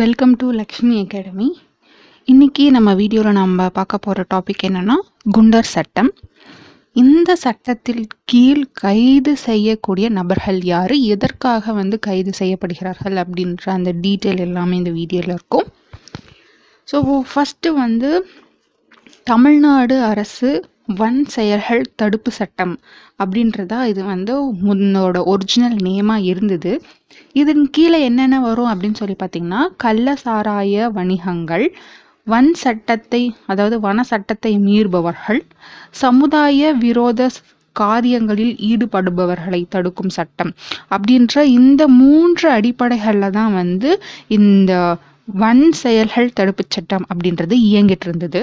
Welcome to Lakshmi academy இன்றைக்கி நம்ம வீடியோவில் நம்ம பார்க்க போகிற டாபிக் என்னென்னா குண்டர் சட்டம். இந்த சட்டத்தில் கீழ் கைது செய்யக்கூடிய நபர்கள் யார்? எதற்காக வந்து கைது செய்யப்படுகிறார்கள்? அப்படின்ற அந்த டீட்டெயில் எல்லாமே இந்த வீடியோவில் இருக்கும். ஸோ ஃபஸ்ட்டு வந்து தமிழ்நாடு அரசு வன் செயல்கள் தடுப்பு சட்டம் அப்படின்றதா இது வந்து முன்னோட ஒரிஜினல் நேமாக இருந்தது. இதன் கீழே என்னென்ன வரும் அப்படின்னு சொல்லி பார்த்தீங்கன்னா கள்ள சாராய வணிகங்கள் வன் சட்டத்தை அதாவது வன சட்டத்தை மீறுபவர்கள் சமுதாய விரோத காரியங்களில் ஈடுபடுபவர்களை தடுக்கும் சட்டம் அப்படின்ற இந்த மூன்று அடிப்படைகளில் தான் வந்து இந்த வன் செயல்கள் தடுப்புச் சட்டம் அப்படின்றது இயங்கிட்டு இருந்தது.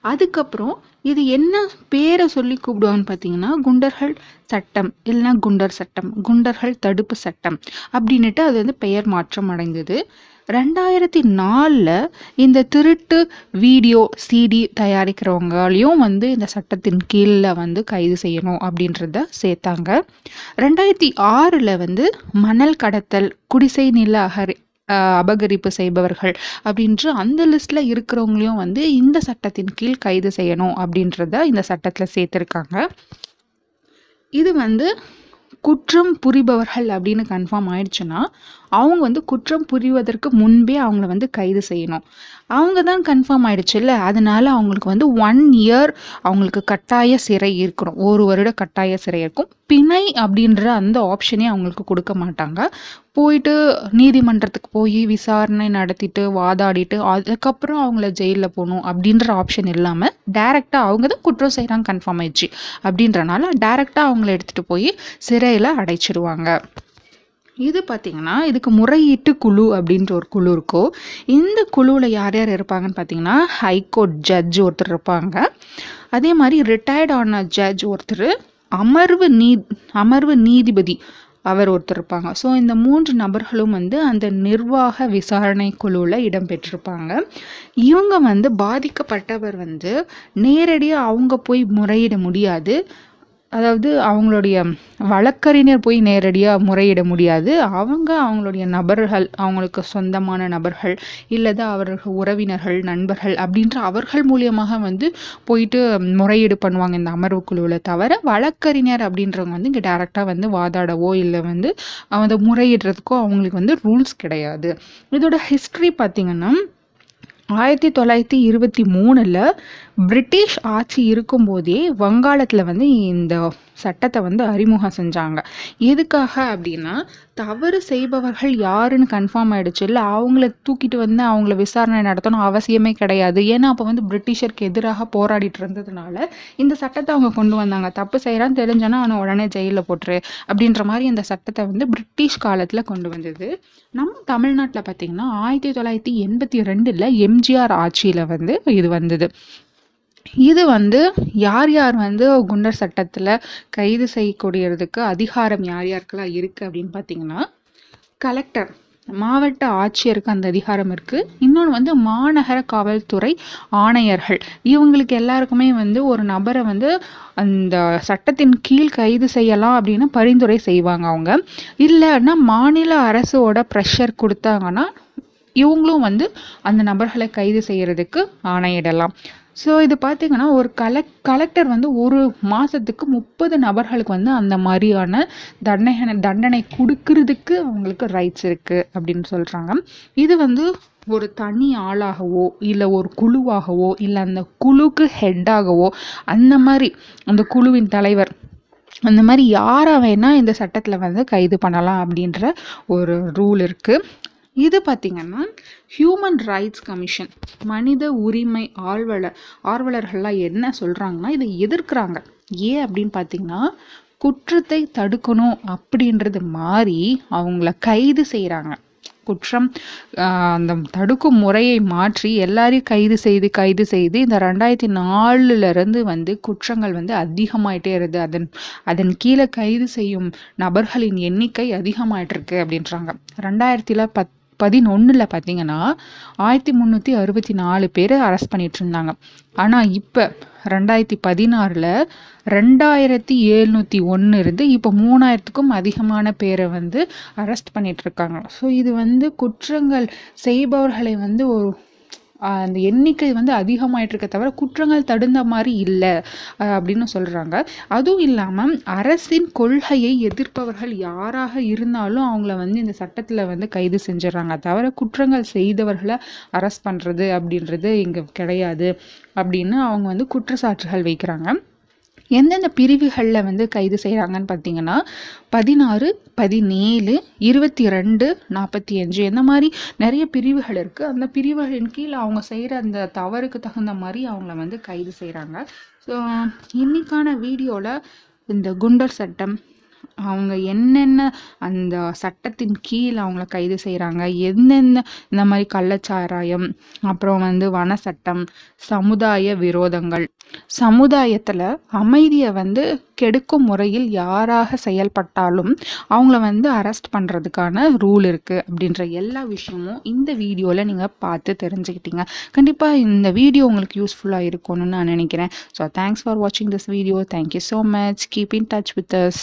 அதுக்கப்புறம் இது என்ன பேரை சொல்லி கூப்பிடுவாங்கன்னு பார்த்தீங்கன்னா குண்டர்கள் சட்டம். இல்லைன்னா குண்டர் சட்டம் குண்டர்கள் தடுப்பு சட்டம் அப்படின்னுட்டு அது வந்து பெயர் மாற்றம் அடைந்தது. ரெண்டாயிரத்தி நாலில் இந்த திருட்டு வீடியோ சிடி தயாரிக்கிறவங்களையும் வந்து இந்த சட்டத்தின் கீழில் வந்து கைது செய்யணும் அப்படின்றத சேர்த்தாங்க. ரெண்டாயிரத்தி ஆறில் வந்து மணல் கடத்தல் குடிசை நில அகரி அபகரிப்பு செய்பவர்கள் அப்படின்று அந்த லிஸ்ட்டில் இருக்கிறவங்களையும் வந்து இந்த சட்டத்தின் கீழ் கைது செய்யணும் அப்படின்றத இந்த சட்டத்தில் சேர்த்துருக்காங்க. இது வந்து குற்றம் புரிபவர்கள் அப்படின்னு கன்ஃபார்ம் ஆயிடுச்சுன்னா அவங்க வந்து குற்றம் புரிவதற்கு முன்பே அவங்கள வந்து கைது செய்யணும். அவங்க தான் கன்ஃபார்ம் ஆயிடுச்சுல்ல? அதனால அவங்களுக்கு வந்து ஒன் இயர் அவங்களுக்கு கட்டாய சிறை இருக்கணும். ஒரு வருட கட்டாய சிறை இருக்கும். பிணை அப்படின்ற அந்த ஆப்ஷனே அவங்களுக்கு கொடுக்க மாட்டாங்க. போயிட்டு நீதிமன்றத்துக்கு போய் விசாரணை நடத்திட்டு வாதாடிட்டு அதுக்கப்புறம் அவங்கள ஜெயிலில் போகணும் அப்படின்ற ஆப்ஷன் இல்லாமல் டேரெக்டாக அவங்க தான் குற்றம் செய்கிறாங்க கன்ஃபார்ம் ஆயிடுச்சு. அப்படின்றனால டேரெக்டாக அவங்கள எடுத்துகிட்டு போய் சிறையில் அடைச்சிடுவாங்க இது பார்த்திங்கன்னா இதுக்கு முறையீட்டு குழு அப்படின்ற ஒரு குழு இருக்கும் இந்த குழுவில் யார் யார் இருப்பாங்கன்னு பார்த்தீங்கன்னா ஹைகோர்ட் ஜட்ஜ் ஒருத்தர் இருப்பாங்க. அதே மாதிரி ரிட்டையர்ட் ஆன ஜட்ஜ் ஒருத்தர் அமர்வு நீ அமர்வு நீதிபதி அவர் ஒருத்தர் இருப்பாங்க. ஸோ இந்த மூன்று நபர்களும் வந்து அந்த நிர்வாக விசாரணை குழுவில் இடம்பெற்றிருப்பாங்க. இவங்க வந்து பாதிக்கப்பட்டவர் வந்து நேரடியாக அவங்க போய் முறையிட முடியாது. அதாவது அவங்களுடைய வழக்கறிஞர் போய் நேரடியாக முறையிட முடியாது. அவங்க அவங்களுடைய நபர்கள் அவங்களுக்கு சொந்தமான நபர்கள் இல்லது அவர்கள் உறவினர்கள் நண்பர்கள் அப்படின்ற அவர்கள் மூலியமாக வந்து போயிட்டு முறையீடு பண்ணுவாங்க இந்த அமர்வு குழுவில் தவிர வழக்கறிஞர் அப்படின்றவங்க வந்து இங்கே டேரெக்டாக வந்து வாதாடவோ இல்லை வந்து அந்த முறையிடுறதுக்கோ அவங்களுக்கு வந்து ரூல்ஸ் கிடையாது. இதோட ஹிஸ்ட்ரி பார்த்திங்கன்னா ஆயிரத்தி தொள்ளாயிரத்தி இருபத்தி மூணில் பிரிட்டிஷ் ஆட்சி இருக்கும்போதே வங்காளத்தில் வந்து இந்த சட்டத்தை வந்து அறிமுகம் செஞ்சாங்க. எதுக்காக அப்படின்னா தவறு செய்பவர்கள் யாருன்னு கன்ஃபார்ம் ஆகிடுச்சு இல்லை அவங்கள தூக்கிட்டு வந்து அவங்கள விசாரணை நடத்தணும் அவசியமே கிடையாது. ஏன்னா அப்போ வந்து பிரிட்டிஷருக்கு எதிராக போராடிட்டு இருந்ததுனால இந்த சட்டத்தை அவங்க கொண்டு வந்தாங்க. தப்பு செய்கிறான்னு தெரிஞ்சோன்னா அவனை உடனே ஜெயிலில் போட்டுரு அப்படின்ற மாதிரி இந்த சட்டத்தை வந்து பிரிட்டிஷ் காலத்தில் கொண்டு வந்தது. நம்ம தமிழ்நாட்டில் பார்த்திங்கன்னா ஆயிரத்தி தொள்ளாயிரத்தி எண்பத்தி ரெண்டில் எம்ஜிஆர் ஆட்சியில் வந்து இது வந்தது. இது வந்து யார் யார் வந்து குண்டர் சட்டத்தில் கைது செய்யக்கூடியதுக்கு அதிகாரம் யார் யாருக்கெல்லாம் இருக்குது அப்படின்னு பார்த்தீங்கன்னா கலெக்டர் மாவட்ட ஆட்சியருக்கு அந்த அதிகாரம் இருக்குது இன்னொன்று வந்து மாநகர காவல்துறை ஆணையர்கள். இவங்களுக்கு எல்லாருக்குமே வந்து ஒரு நபரை வந்து அந்த சட்டத்தின் கீழ் கைது செய்யலாம் அப்படின்னு பரிந்துரை செய்வாங்க அவங்க. இல்லைன்னா மாநில அரசோட ப்ரெஷர் கொடுத்தாங்கன்னா இவங்களும் வந்து அந்த நபர்களை கைது செய்கிறதுக்கு ஆணையிடலாம். ஸோ இது பார்த்திங்கன்னா ஒரு கலெக் கலெக்டர் வந்து ஒரு மாதத்துக்கு முப்பது நபர்களுக்கு வந்து அந்த மாதிரியான தண்டனை தண்டனை கொடுக்கறதுக்கு அவங்களுக்கு ரைட்ஸ் இருக்குது அப்படின்னு சொல்கிறாங்க இது வந்து ஒரு தனி ஆளாகவோ இல்லை ஒரு குழுவாகவோ இல்லை அந்த குழுக்கு ஹெட்டாகவோ அந்த மாதிரி அந்த குழுவின் தலைவர் அந்த மாதிரி யாரை வேணால் இந்த சட்டத்தில் வந்து கைது பண்ணலாம் அப்படின்ற ஒரு ரூல் இருக்குது இது பார்த்திங்கன்னா ஹியூமன் ரைட்ஸ் கமிஷன் மனித உரிமை ஆர்வலர் ஆர்வலர்கள்லாம் என்ன சொல்கிறாங்கன்னா இதை எதிர்க்கிறாங்க. ஏன் அப்படின்னு பார்த்தீங்கன்னா குற்றத்தை தடுக்கணும் அப்படின்றது மாறி அவங்கள கைது செய்கிறாங்க குற்றம் அந்த தடுக்கும் முறையை மாற்றி எல்லாரையும் கைது செய்து கைது செய்து இந்த ரெண்டாயிரத்தி நாலுலேருந்து வந்து குற்றங்கள் வந்து அதிகமாயிட்டே இருக்குது அதன் அதன் கீழே கைது செய்யும் நபர்களின் எண்ணிக்கை அதிகமாயிட்டிருக்கு அப்படின்றாங்க. ரெண்டாயிரத்தில் பத் பதினொன்றில் பார்த்தீங்கன்னா ஆயிரத்தி முந்நூற்றி அறுபத்தி நாலு பேர் அரெஸ்ட் பண்ணிட்டு இருந்தாங்க ஆனால் இப்போ ரெண்டாயிரத்தி பதினாறில் ரெண்டாயிரத்தி எழுநூற்றி ஒன்று இருந்து இப்போ மூணாயிரத்துக்கும் அதிகமான பேரை வந்து அரெஸ்ட் பண்ணிகிட்ருக்காங்க ஸோ இது வந்து குற்றங்கள் செய்பவர்களை வந்து ஒரு அந்த எண்ணிக்கை வந்து அதிகமாயிட்டு இருக்க தவிர குற்றங்கள் தடுந்த மாதிரி இல்லை அப்படின்னு சொல்கிறாங்க அதுவும் இல்லாமல் அரசின் கொள்கையை எதிர்ப்பவர்கள் யாராக இருந்தாலும் அவங்கள வந்து இந்த சட்டத்தில் வந்து கைது செஞ்சிடறாங்க தவிர குற்றங்கள் செய்தவர்களை அரெஸ்ட் பண்ணுறது அப்படின்றது இங்கே கிடையாது அப்படின்னு அவங்க வந்து குற்றச்சாட்டுகள் வைக்கிறாங்க. எந்தெந்த பிரிவுகளில் வந்து கைது செய்கிறாங்கன்னு பார்த்தீங்கன்னா பதினாறு பதினேழு இருபத்தி ரெண்டு நாற்பத்தி அஞ்சு இந்த மாதிரி நிறைய பிரிவுகள் இருக்குது அந்த பிரிவுகளின் கீழ் அவங்க செய்கிற அந்த தவறுக்கு தகுந்த மாதிரி அவங்கள வந்து கைது செய்கிறாங்க ஸோ இன்றைக்கான வீடியோவில் இந்த குண்டர் சட்டம் அவங்க என்னென்ன அந்த சட்டத்தின் கீழ் அவங்கள கைது செய்கிறாங்க எந்தெந்த இந்த மாதிரி கள்ளச்சாராயம் அப்புறம் வந்து வன சட்டம் சமுதாய விரோதங்கள். சமுதாயத்தில் அமைதியை வந்து கெடுக்கும் முறையில் யாராக செயல்பட்டாலும் அவங்கள வந்து அரெஸ்ட் பண்ணுறதுக்கான ரூல் இருக்குது அப்படின்ற எல்லா விஷயமும் இந்த வீடியோவில் நீங்கள் பார்த்து தெரிஞ்சுக்கிட்டீங்க. கண்டிப்பாக இந்த வீடியோ உங்களுக்கு யூஸ்ஃபுல்லாக இருக்கும்னு நான் நினைக்கிறேன். ஸோ தேங்க்ஸ் ஃபார் வாட்சிங் this video thank you so much keep in touch with us